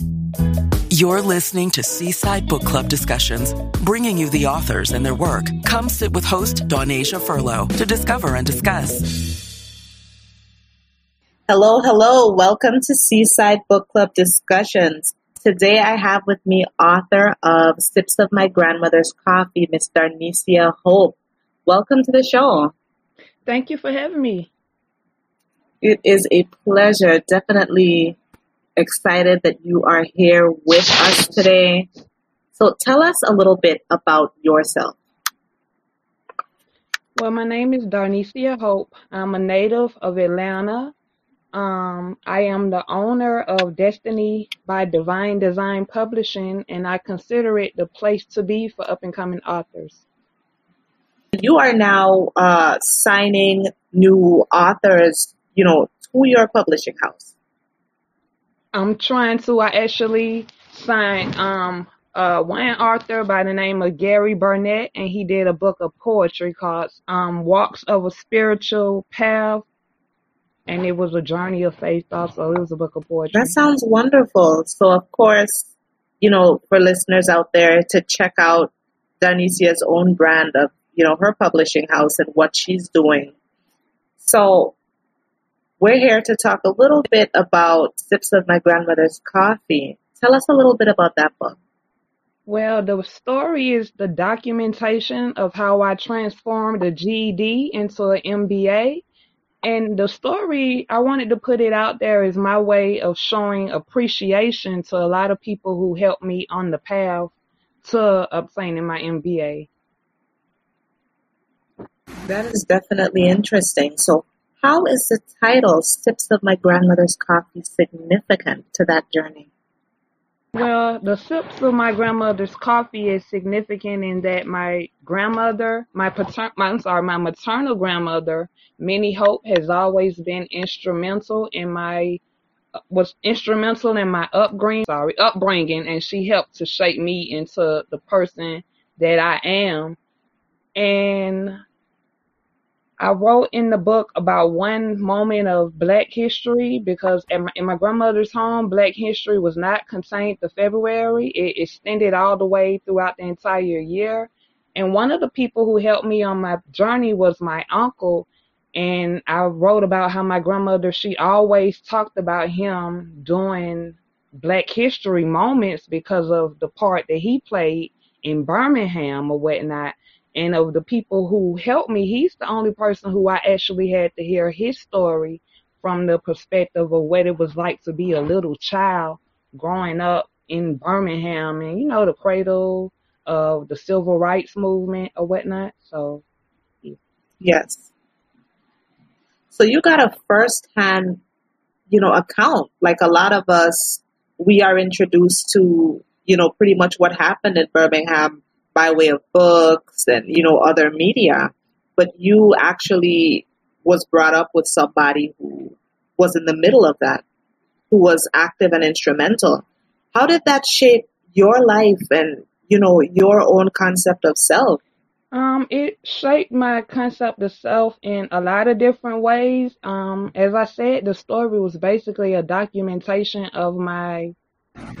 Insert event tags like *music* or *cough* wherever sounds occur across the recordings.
You're listening to Seaside Book Club discussions, bringing you the authors and their work. Come sit with host Donasia Furlow to discover and discuss. Hello, hello. Welcome to Seaside Book Club discussions. Today I have with me author of Sips of My Grandmother's Coffee, Miss Darnicia Hope. Welcome to the show. Thank you for having me. It is a pleasure. Definitely excited that you are here with us today. So tell us a little bit about yourself. Well, my name is Darnicia Hope. I'm a native of Atlanta. Um, I am the owner of Destiny by Divine Design Publishing, and I consider it the place to be for up and coming authors. You are now uh, signing new authors, you know, to your publishing house. I'm trying to. I actually signed um uh one author by the name of Gary Burnett, and he did a book of poetry called um Walks of a Spiritual Path, and it was a journey of faith. Also, it was a book of poetry. That sounds wonderful. So, of course, you know, for listeners out there to check out Darnicia's own brand of you know her publishing house and what she's doing. So, we're here to talk a little bit about Sips of My Grandmother's Coffee. Tell us a little bit about that book. Well, the story is the documentation of how I transformed a GED into an MBA. And the story, I wanted to put it out there as my way of showing appreciation to a lot of people who helped me on the path to obtaining my MBA. That is definitely interesting. So, how is the title "Sips of My Grandmother's Coffee" significant to that journey? Well, the sips of my grandmother's coffee is significant in that my grandmother, my patern, my, I'm sorry, my maternal grandmother, Minnie Hope, has always been instrumental in my uh, was instrumental in my upbringing, sorry, upbringing, and she helped to shape me into the person that I am. And I wrote in the book about one moment of Black history because my, in my grandmother's home, Black history was not contained to February. It extended all the way throughout the entire year. And one of the people who helped me on my journey was my uncle. And I wrote about how my grandmother, she always talked about him doing Black history moments because of the part that he played in Birmingham or whatnot. And of the people who helped me, he's the only person who I actually had to hear his story from the perspective of what it was like to be a little child growing up in Birmingham and, you know, the cradle of the civil rights movement or whatnot. So, yeah. yes. So you got a first hand, you know, account. Like a lot of us, we are introduced to, you know, pretty much what happened in Birmingham by way of books and you know other media but you actually was brought up with somebody who was in the middle of that who was active and instrumental how did that shape your life and you know your own concept of self um, it shaped my concept of self in a lot of different ways. Um, as I said, the story was basically a documentation of my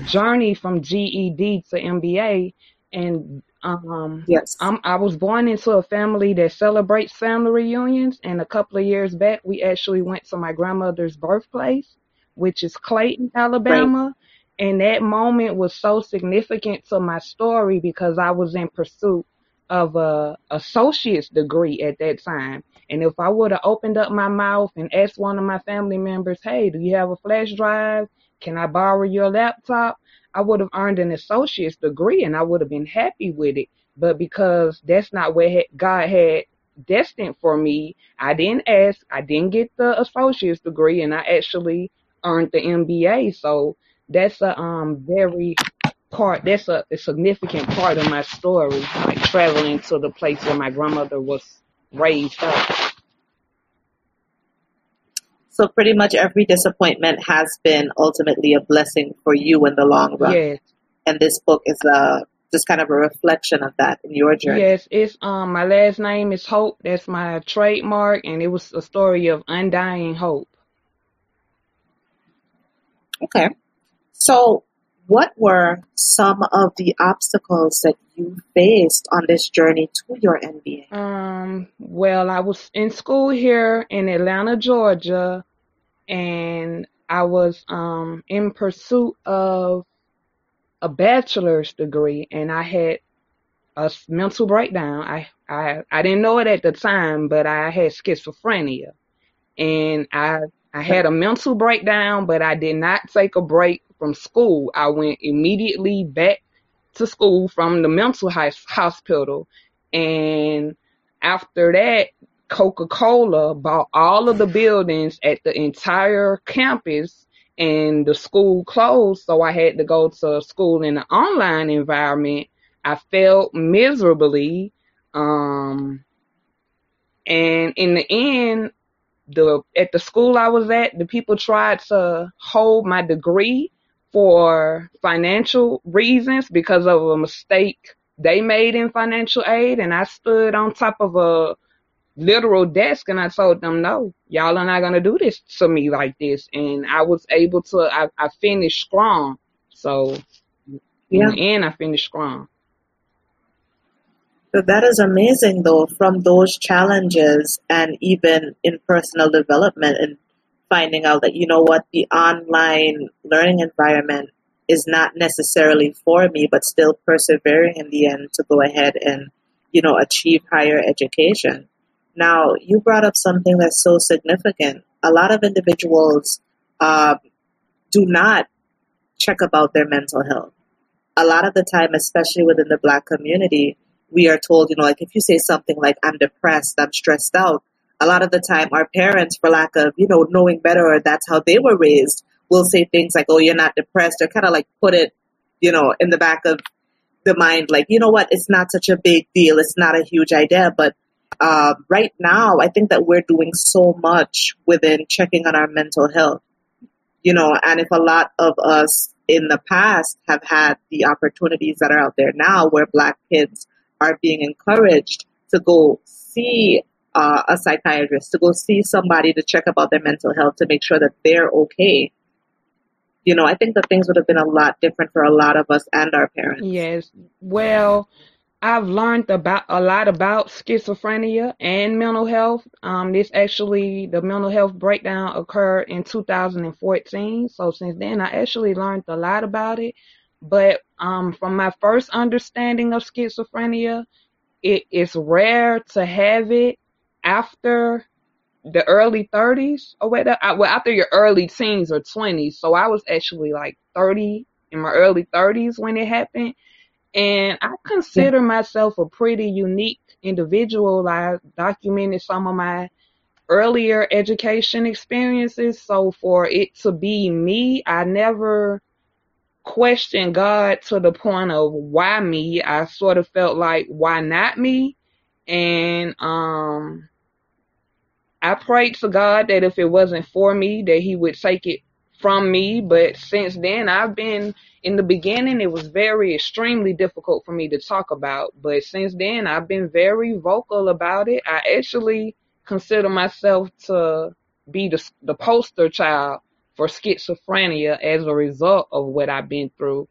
journey from GED to MBA, and um, yes. I'm, I was born into a family that celebrates family reunions, and a couple of years back, we actually went to my grandmother's birthplace, which is Clayton, Alabama. Right. And that moment was so significant to my story because I was in pursuit of a associate's degree at that time. And if I would have opened up my mouth and asked one of my family members, "Hey, do you have a flash drive? Can I borrow your laptop?" I would have earned an associate's degree and I would have been happy with it. But because that's not what God had destined for me, I didn't ask, I didn't get the associate's degree, and I actually earned the MBA. So that's a um very part. That's a, a significant part of my story, like traveling to the place where my grandmother was raised up. So pretty much every disappointment has been ultimately a blessing for you in the long run. Yes. And this book is a just kind of a reflection of that in your journey. Yes, it's um my last name is Hope. That's my trademark and it was a story of undying hope. Okay. So what were some of the obstacles that you faced on this journey to your MBA? Um, well, I was in school here in Atlanta, Georgia, and I was um, in pursuit of a bachelor's degree, and I had a mental breakdown. I, I I didn't know it at the time, but I had schizophrenia, and I I had a mental breakdown, but I did not take a break from school. I went immediately back to school from the mental hospital, and after that, Coca Cola bought all of the buildings at the entire campus and the school closed, so I had to go to school in an online environment. I failed miserably. Um, and in the end, the at the school I was at, the people tried to hold my degree for financial reasons because of a mistake they made in financial aid, and I stood on top of a literal desk and I told them, no, y'all are not going to do this to me like this. And I was able to, I, I finished strong. So yeah. in the end, I finished strong. So that is amazing though, from those challenges and even in personal development and finding out that, you know what, the online learning environment is not necessarily for me, but still persevering in the end to go ahead and, you know, achieve higher education. Now, you brought up something that's so significant. A lot of individuals uh, do not check about their mental health. A lot of the time, especially within the black community, we are told, you know, like if you say something like, I'm depressed, I'm stressed out, a lot of the time our parents, for lack of, you know, knowing better or that's how they were raised, will say things like, oh, you're not depressed, or kind of like put it, you know, in the back of the mind, like, you know what, it's not such a big deal, it's not a huge idea, but uh, right now, I think that we're doing so much within checking on our mental health. You know, and if a lot of us in the past have had the opportunities that are out there now where black kids are being encouraged to go see uh, a psychiatrist, to go see somebody to check about their mental health to make sure that they're okay. You know, I think that things would have been a lot different for a lot of us and our parents. Yes. Well, I've learned about a lot about schizophrenia and mental health. Um, this actually, the mental health breakdown occurred in 2014. So since then, I actually learned a lot about it. But um, from my first understanding of schizophrenia, it is rare to have it after the early 30s or whatever. Well, after your early teens or 20s. So I was actually like 30 in my early 30s when it happened and I consider yeah. myself a pretty unique individual. I documented some of my earlier education experiences. So for it to be me, I never questioned God to the point of why me. I sort of felt like, why not me? And, um, I prayed to God that if it wasn't for me, that He would take it from me. But since then, I've been in the beginning, it was very extremely difficult for me to talk about. But since then, I've been very vocal about it. I actually consider myself to be the, the poster child for schizophrenia as a result of what I've been through.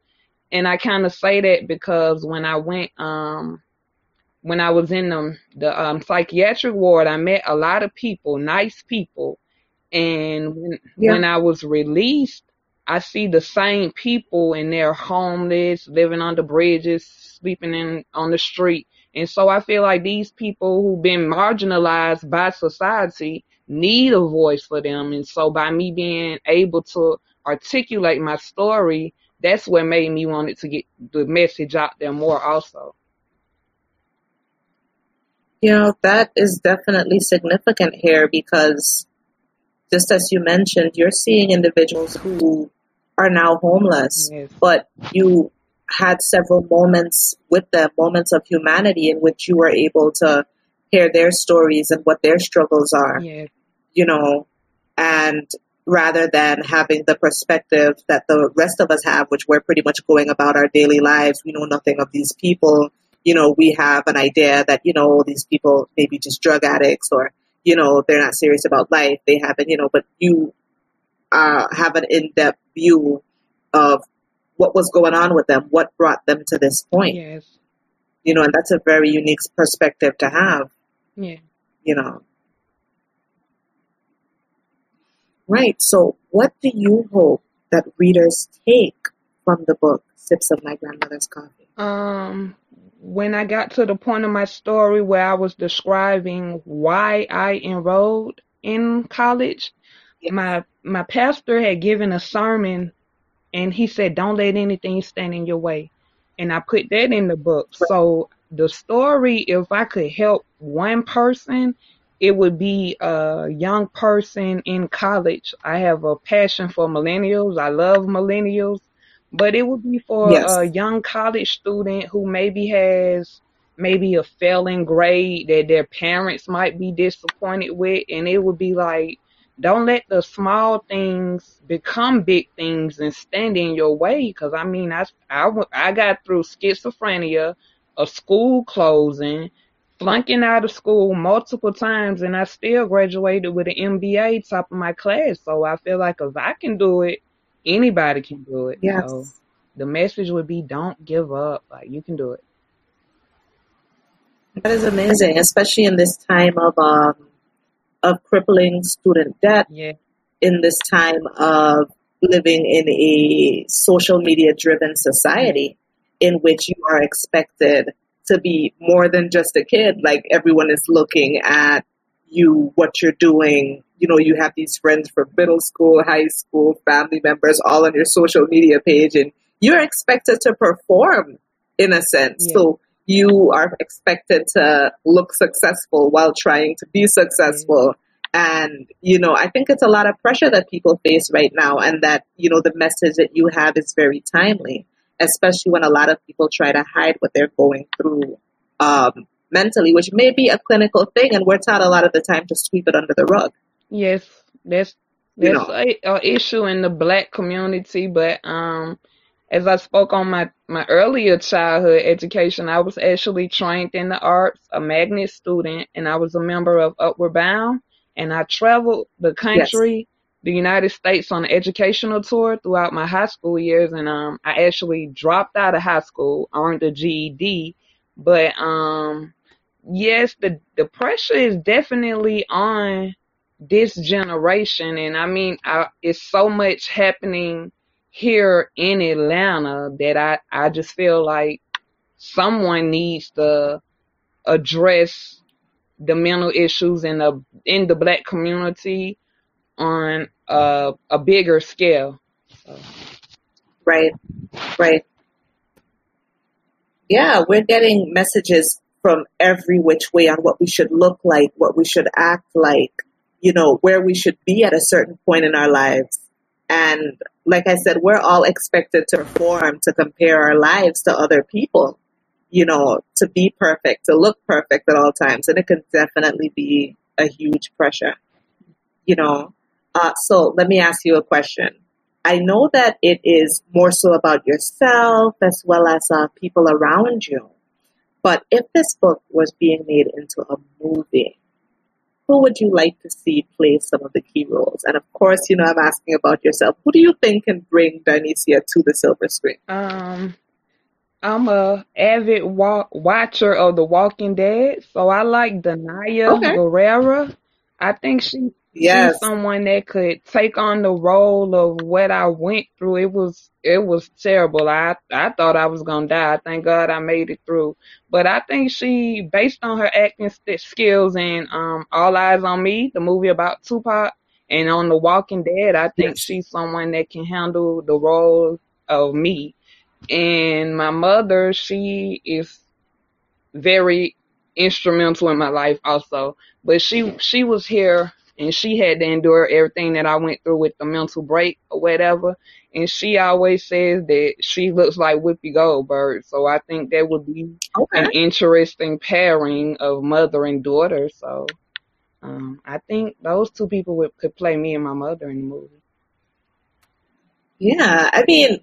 And I kind of say that because when I went, um, when I was in the, the um, psychiatric ward, I met a lot of people, nice people. And when, yeah. when I was released, I see the same people and they're homeless, living under bridges, sleeping in on the street. And so I feel like these people who've been marginalized by society need a voice for them. And so by me being able to articulate my story, that's what made me wanted to get the message out there more also. You know, that is definitely significant here because just as you mentioned, you're seeing individuals who are now homeless, yes. but you had several moments with them, moments of humanity in which you were able to hear their stories and what their struggles are, yes. you know, and rather than having the perspective that the rest of us have, which we're pretty much going about our daily lives, we know nothing of these people. You know, we have an idea that, you know, these people may be just drug addicts or you know, they're not serious about life. They haven't, you know, but you uh, have an in-depth view of what was going on with them, what brought them to this point. Yes. You know, and that's a very unique perspective to have. Yeah. You know. Right. So, what do you hope that readers take from the book Sips of My Grandmother's Coffee? Um, when I got to the point of my story where I was describing why I enrolled in college, Yes. my my pastor had given a sermon and he said don't let anything stand in your way. And i put that in the book. So the story if i could help one person it would be a young person in college. I have a passion for millennials. I love millennials but it would be for Yes. a young college student who maybe has maybe a failing grade that their parents might be disappointed with and it would be like don't let the small things become big things and stand in your way. Because I mean, I, I i got through schizophrenia, a school closing, flunking out of school multiple times, and I still graduated with an MBA top of my class. So I feel like if I can do it, anybody can do it. Yes. So the message would be don't give up. Like you can do it. That is amazing, especially in this time of um, of crippling student debt, Yeah. in this time of living in a social media driven society in which you are expected to be more than just a kid. Like everyone is looking at you, what you're doing. You know, you have these friends from middle school, high school, family members all on your social media page, and you're expected to perform in a sense. Yeah. So you are expected to look successful while trying to be successful. And, you know, I think it's a lot of pressure that people face right now, and that, you know, the message that you have is very timely, especially when a lot of people try to hide what they're going through um, mentally, which may be a clinical thing, and we're taught a lot of the time to sweep it under the rug. Yes, that's You that's know. a, a issue in the black community, but um, as I spoke on my my earlier childhood education, I was actually trained in the arts, a magnet student, and I was a member of Upward Bound, and I traveled the country, the United States on an educational tour throughout my high school years, and um, I actually dropped out of high school, earned a GED, but um, yes, the the pressure is definitely on this generation. And i mean I, it's so much happening here in atlanta that i i just feel like someone needs to address the mental issues in the in the black community on a, a bigger scale. So, Right, right. Yeah, we're getting messages from every which way on what we should look like, what we should act like, you know, where we should be at a certain point in our lives. And like I said, we're all expected to perform, to compare our lives to other people, you know, to be perfect, to look perfect at all times. And it can definitely be a huge pressure, you know. Uh, so let me ask you a question. I know that it is more so about yourself as well as uh, people around you. But if this book was being made into a movie, who would you like to see play some of the key roles? And of course, you know, I'm asking about yourself. Who do you think can bring Darnicia to the silver screen? um i'm a avid wa- watcher of the walking dead so i like Danai Okay. Gurira. i think she Yes. someone that could take on the role of what I went through. It was it was terrible. I I thought I was gonna die. Thank God I made it through. But I think she, based on her acting skills and um All Eyez on Me, the movie about Tupac, and on The Walking Dead, I think Yes. she's someone that can handle the role of me. And my mother, she is very instrumental in my life also. But she she was here and she had to endure everything that I went through with the mental break or whatever. And she always says that she looks like Whoopi Goldberg. So I think that would be Okay. an interesting pairing of mother and daughter. So um, I think those two people would, could play me and my mother in the movie. Yeah. I mean,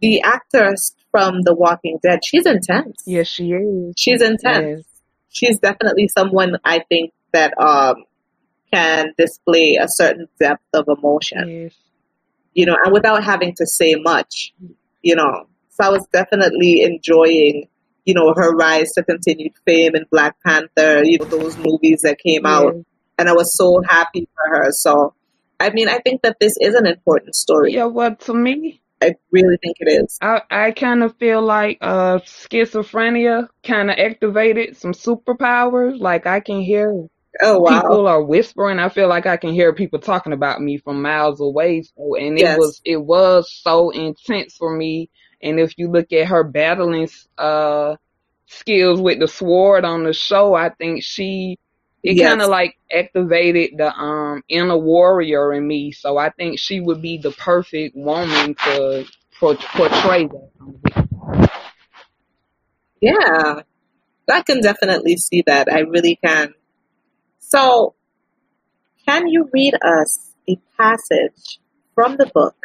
the actress from The Walking Dead, she's intense. Yes, she is. She's intense. Yes. she's definitely someone I think that um can display a certain depth of emotion. Yes. you know, and without having to say much, you know. So I was definitely enjoying, you know, her rise to continued fame in Black Panther, you know, those movies that came out. And I was so happy for her. So, I mean, I think that this is an important story. Yeah, well, to me, I really think it is. I, I kind of feel like uh, schizophrenia kind of activated some superpowers. Like I can hear Oh wow. people are whispering. I feel like I can hear people talking about me from miles away. So, and it Yes. was it was so intense for me. And if you look at her battling uh skills with the sword on the show, I think she it Yes. kind of like activated the um inner warrior in me. So I think she would be the perfect woman to por- portray that. Yeah. I can definitely see that. I really can. So, can you read us a passage from the book?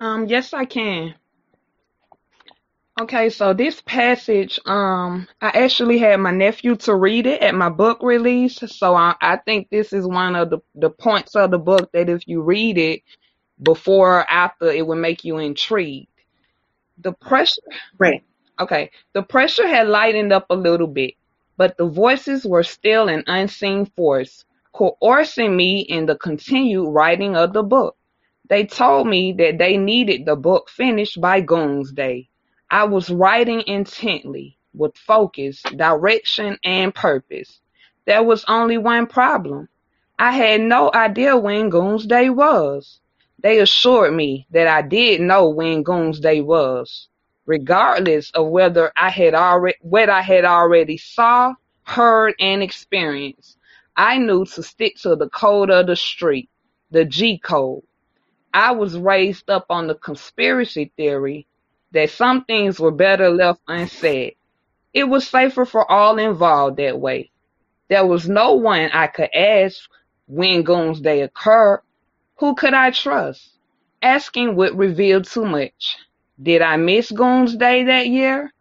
Um, yes, I can. Okay, so this passage, um, I actually had my nephew to read it at my book release. So I, I think this is one of the, the points of the book that if you read it before or after, it would make you intrigued. The pressure, Right. okay, the pressure had lightened up a little bit, but the voices were still an unseen force, coercing me in the continued writing of the book. They told me that they needed the book finished by Goons Day. I was writing intently, with focus, direction, and purpose. There was only one problem. I had no idea when Goons Day was. They assured me that I did know when Goons Day was, regardless of whether I had already what I had already saw, heard, and experienced. I knew to stick to the code of the street, the G code. I was raised up on the conspiracy theory that some things were better left unsaid. It was safer for all involved that way. There was no one I could ask when Goons Day occurred. Who could I trust? Asking would reveal too much. Did I miss Goons Day that year?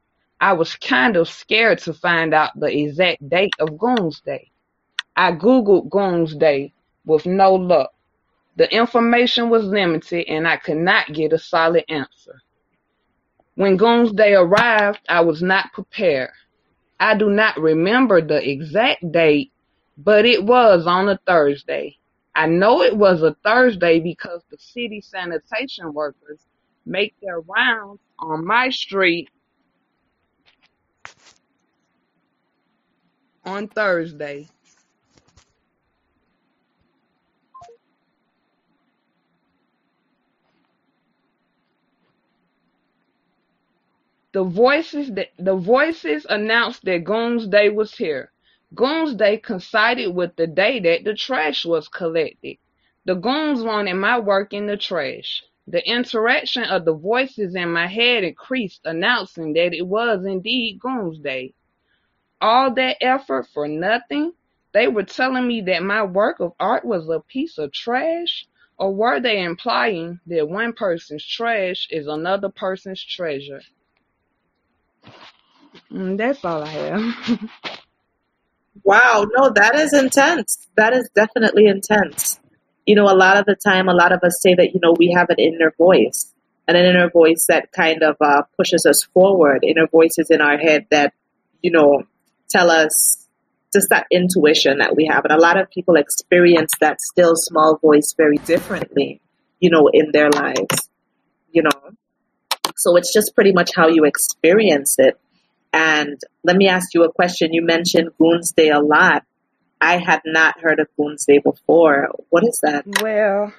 I was kind of scared to find out the exact date of Goons Day. I googled Goons Day with no luck. The information was limited and I could not get a solid answer. When Goons Day arrived, I was not prepared. I do not remember the exact date, but it was on a Thursday. I know it was a Thursday because the city sanitation workers make their rounds on my street on Thursday. The voices that the voices announced that Goons Day was here. Goons Day coincided with the day that the trash was collected. The goons wanted my work in the trash. The interaction of the voices in my head increased, announcing that it was indeed Goons Day. All that effort for nothing? They were telling me that my work of art was a piece of trash? Or were they implying that one person's trash is another person's treasure? Mm, that's all I have. *laughs* Wow, no, that is intense. That is definitely intense. You know, a lot of the time, a lot of us say that, you know, we have an inner voice, and an inner voice that kind of uh, pushes us forward, inner voices in our head that, you know, tell us just that intuition that we have. And a lot of people experience that still small voice very differently, you know, in their lives, you know. So it's just pretty much how you experience it. And let me ask you a question. You mentioned Goons Day a lot. I had not heard of Goons Day before. What is that? Well,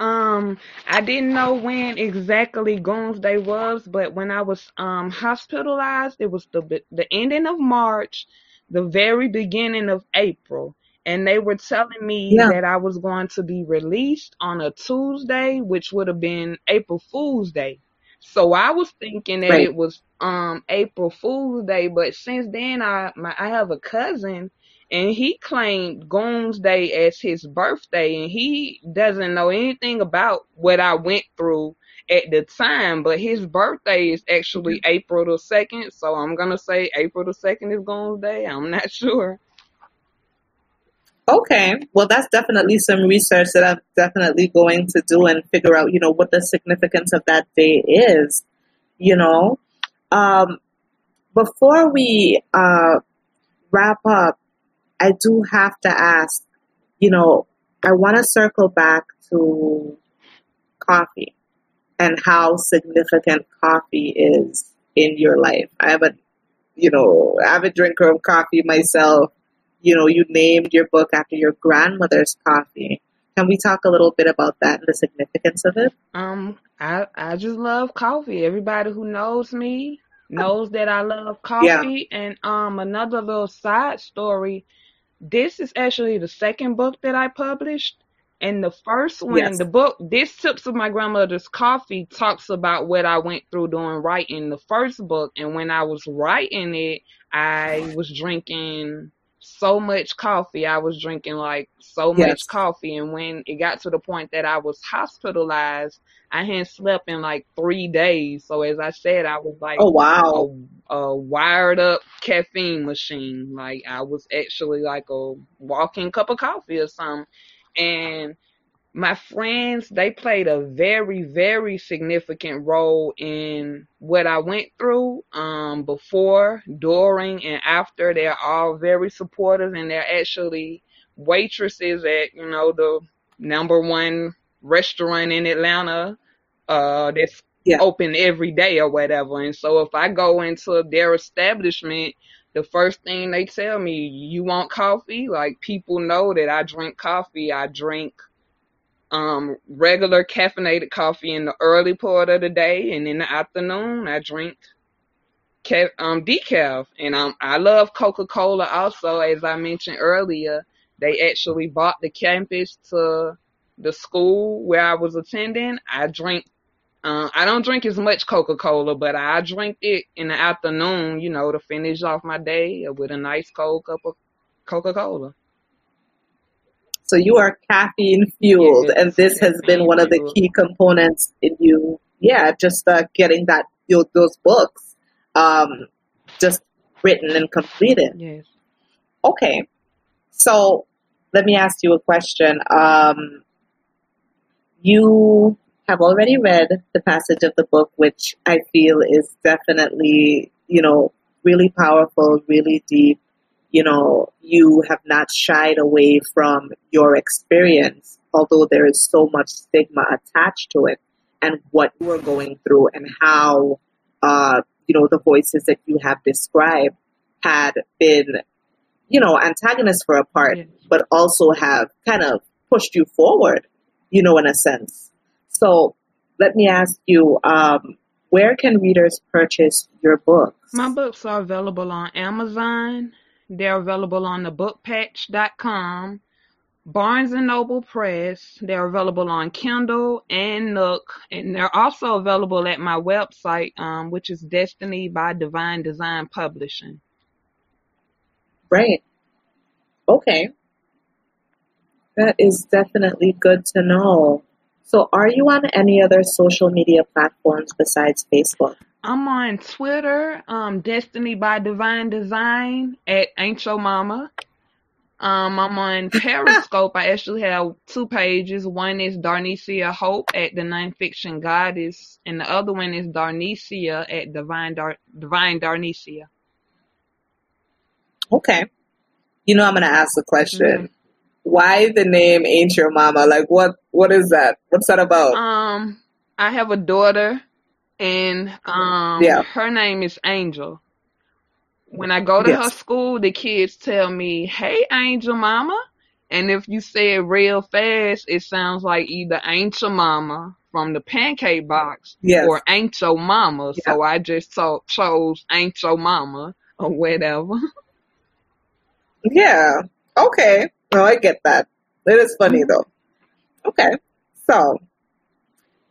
um, I didn't know when exactly Goons Day was, but when I was um hospitalized, it was the the ending of March, the very beginning of April, and they were telling me Yeah. that I was going to be released on a Tuesday, which would have been April Fool's Day. So I was thinking that Right. it was um April Fool's Day, but since then I my I have a cousin and he claimed Goons Day as his birthday, and he doesn't know anything about what I went through at the time. But his birthday is actually April the second, so I'm gonna say April the second is Goons Day. I'm not *laughs* sure. Okay, well, that's definitely some research that I'm definitely going to do and figure out, you know, what the significance of that day is. You know, um, before we uh, wrap up, I do have to ask, you know, I want to circle back to coffee and how significant coffee is in your life. I have a, you know, avid drinker of coffee myself. You know, you named your book after your grandmother's coffee. Can we talk a little bit about that and the significance of it? Um, I I just love coffee. Everybody who knows me knows that I love coffee. Yeah. And um, another little side story. This is actually the second book that I published. And the first one, yes. the book, this Sips of My Grandmother's Coffee talks about what I went through doing writing the first book. And when I was writing it, I was drinking so much coffee. I was drinking like so yes. much coffee. And when it got to the point that I was hospitalized, I hadn't slept in like three days. So as I said, I was like, oh wow, a, a wired up caffeine machine. Like I was actually like a walking cup of coffee or something and my friends they played a very very significant role in what i went through um, before during and after they're all very supportive and they're actually waitresses at you know the number one restaurant in atlanta uh, that's yeah. open every day or whatever and so if i go into their establishment the first thing they tell me, you want coffee? Like people know that I drink coffee. I drink um regular caffeinated coffee in the early part of the day and in the afternoon I drink ca- um decaf and um I love Coca-Cola also as I mentioned earlier. They actually bought the campus to the school where I was attending. I drink uh, I don't drink as much Coca Cola, but I drink it in the afternoon, you know, to finish off my day with a nice cold cup of Coca Cola. So you are caffeine fueled, yes, and this has been one of the key components in you. Yeah, just uh, getting that you know, those books um, just written and completed. Yes. Okay, so let me ask you a question. Um, you have already read the passage of the book, which I feel is definitely, you know, really powerful, really deep. You know, you have not shied away from your experience, although there is so much stigma attached to it and what you are going through and how, uh, you know, the voices that you have described had been, you know, antagonists for a part, but also have kind of pushed you forward, you know, in a sense. So let me ask you, um, where can readers purchase your books? My books are available on Amazon. They're available on thebookpatch.com, Barnes and Noble Press. They're available on Kindle and Nook, and they're also available at my website, um, which is Destiny by Divine Design Publishing. Right. Okay. That is definitely good to know. So are you on any other social media platforms besides Facebook? I'm on Twitter, um, Destiny by Divine Design at Ain't Your Mama. Um, I'm on *laughs* Periscope. I actually have two pages. One is Darnicia Hope at the Nonfiction Goddess, and the other one is Darnicia at Divine Dar- Divine Darnicia. Okay. You know I'm gonna ask a question. Mm-hmm why the name Ain't Your Mama? Like what what is that? What's that about? Um I have a daughter and um yeah. her name is Angel. When I go to yes. her school, the kids tell me, "Hey Angel Mama." And if you say it real fast, it sounds like either Angel Mama from the pancake box yes. or Ain't Your Mama. Yeah. So I just so, chose Ain't Your Mama or whatever. *laughs* Yeah. Okay. No, I get that. It is funny though. Okay, so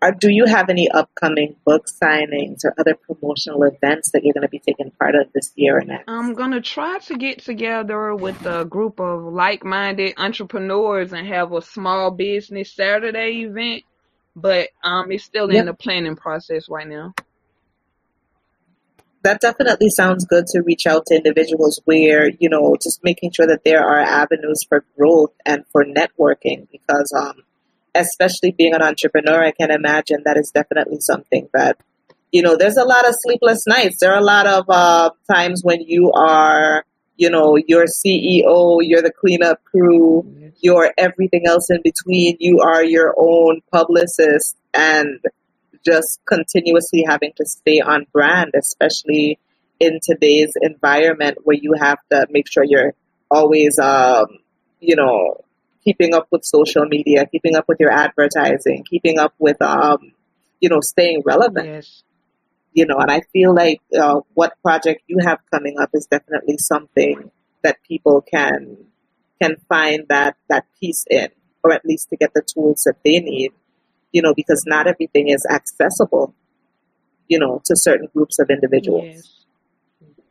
uh, do you have any upcoming book signings or other promotional events that you're going to be taking part of this year or next? I'm going to try to get together with a group of like-minded entrepreneurs and have a small business Saturday event, but um, it's still yep. in the planning process right now. that definitely sounds good to reach out to individuals where you know just making sure that there are avenues for growth and for networking because um especially being an entrepreneur i can imagine that is definitely something that you know there's a lot of sleepless nights. There are a lot of uh, times when you are you know you're ceo you're the cleanup crew you're everything else in between you are your own publicist and just continuously having to stay on brand, especially in today's environment where you have to make sure you're always, um, you know, keeping up with social media, keeping up with your advertising, keeping up with, um, you know, staying relevant. Yes. You know, and I feel like uh, what project you have coming up is definitely something that people can can find that that piece in, or at least to get the tools that they need you know, because not everything is accessible, you know, to certain groups of individuals. Yes.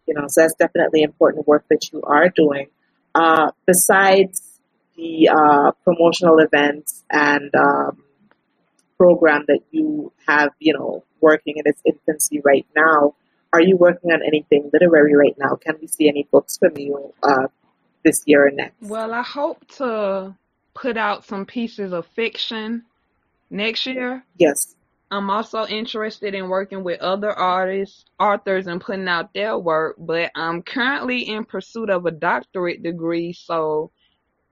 You know, so that's definitely important work that you are doing. Uh, besides the uh, promotional events and um, program that you have, you know, working in its infancy right now, are you working on anything literary right now? Can we see any books from you uh, this year or next? Well, I hope to put out some pieces of fiction next year. Yes. I'm also interested in working with other artists, authors, and putting out their work. But I'm currently in pursuit of a doctorate degree, so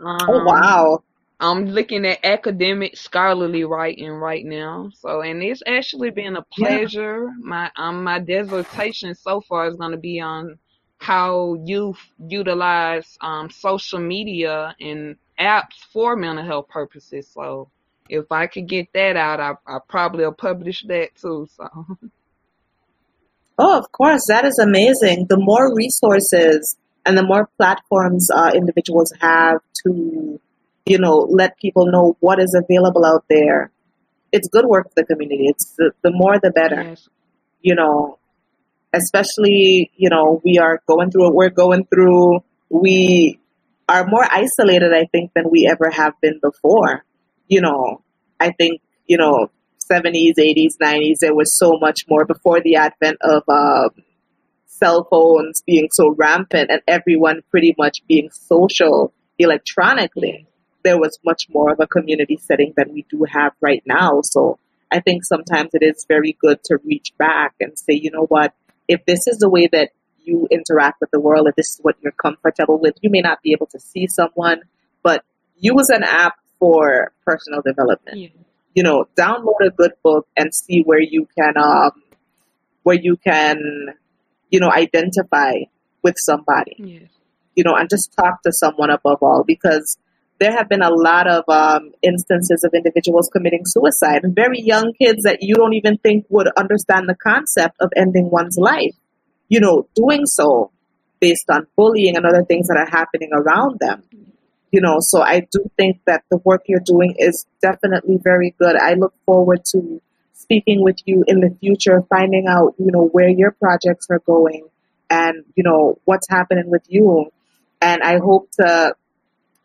um, oh wow, I'm looking at academic scholarly writing right now. So, and it's actually been a pleasure. Yeah. My um my dissertation so far is going to be on how youth utilize um social media and apps for mental health purposes. So if I could get that out, I, I probably will publish that too. So. *laughs* Oh, of course, that is amazing. The more resources and the more platforms uh, individuals have to, you know, let people know what is available out there, it's good work for the community. It's the, the more the better. Yes. You know, especially, you know, we are going through what we're going through. We are more isolated, I think, than we ever have been before you know, I think, you know, 70s, 80s, 90s, there was so much more before the advent of um, cell phones being so rampant and everyone pretty much being social electronically. There was much more of a community setting than we do have right now. So I think sometimes it is very good to reach back and say, you know what, if this is the way that you interact with the world, if this is what you're comfortable with, you may not be able to see someone, but use an app for personal development. Yeah. You know, download a good book and see where you can um, where you can, you know, identify with somebody. Yeah. You know, and just talk to someone above all because there have been a lot of um, instances of individuals committing suicide and very young kids that you don't even think would understand the concept of ending one's life. You know, doing so based on bullying and other things that are happening around them you know, so I do think that the work you're doing is definitely very good. I look forward to speaking with you in the future, finding out, you know, where your projects are going and, you know, what's happening with you. And I hope to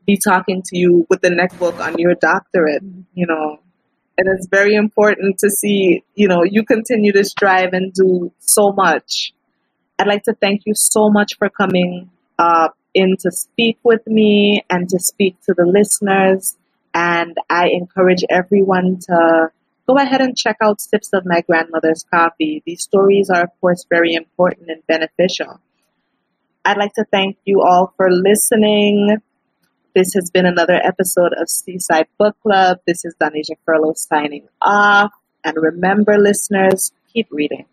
be talking to you with the next book on your doctorate, you know. And it's very important to see, you know, you continue to strive and do so much. I'd like to thank you so much for coming uh, in to speak with me and to speak to the listeners. And I encourage everyone to go ahead and check out Sips of My Grandmother's Coffee. These stories are, of course, very important and beneficial. I'd like to thank you all for listening. This has been another episode of Seaside Book Club. This is Donasia Furlow signing off. And remember, listeners, keep reading.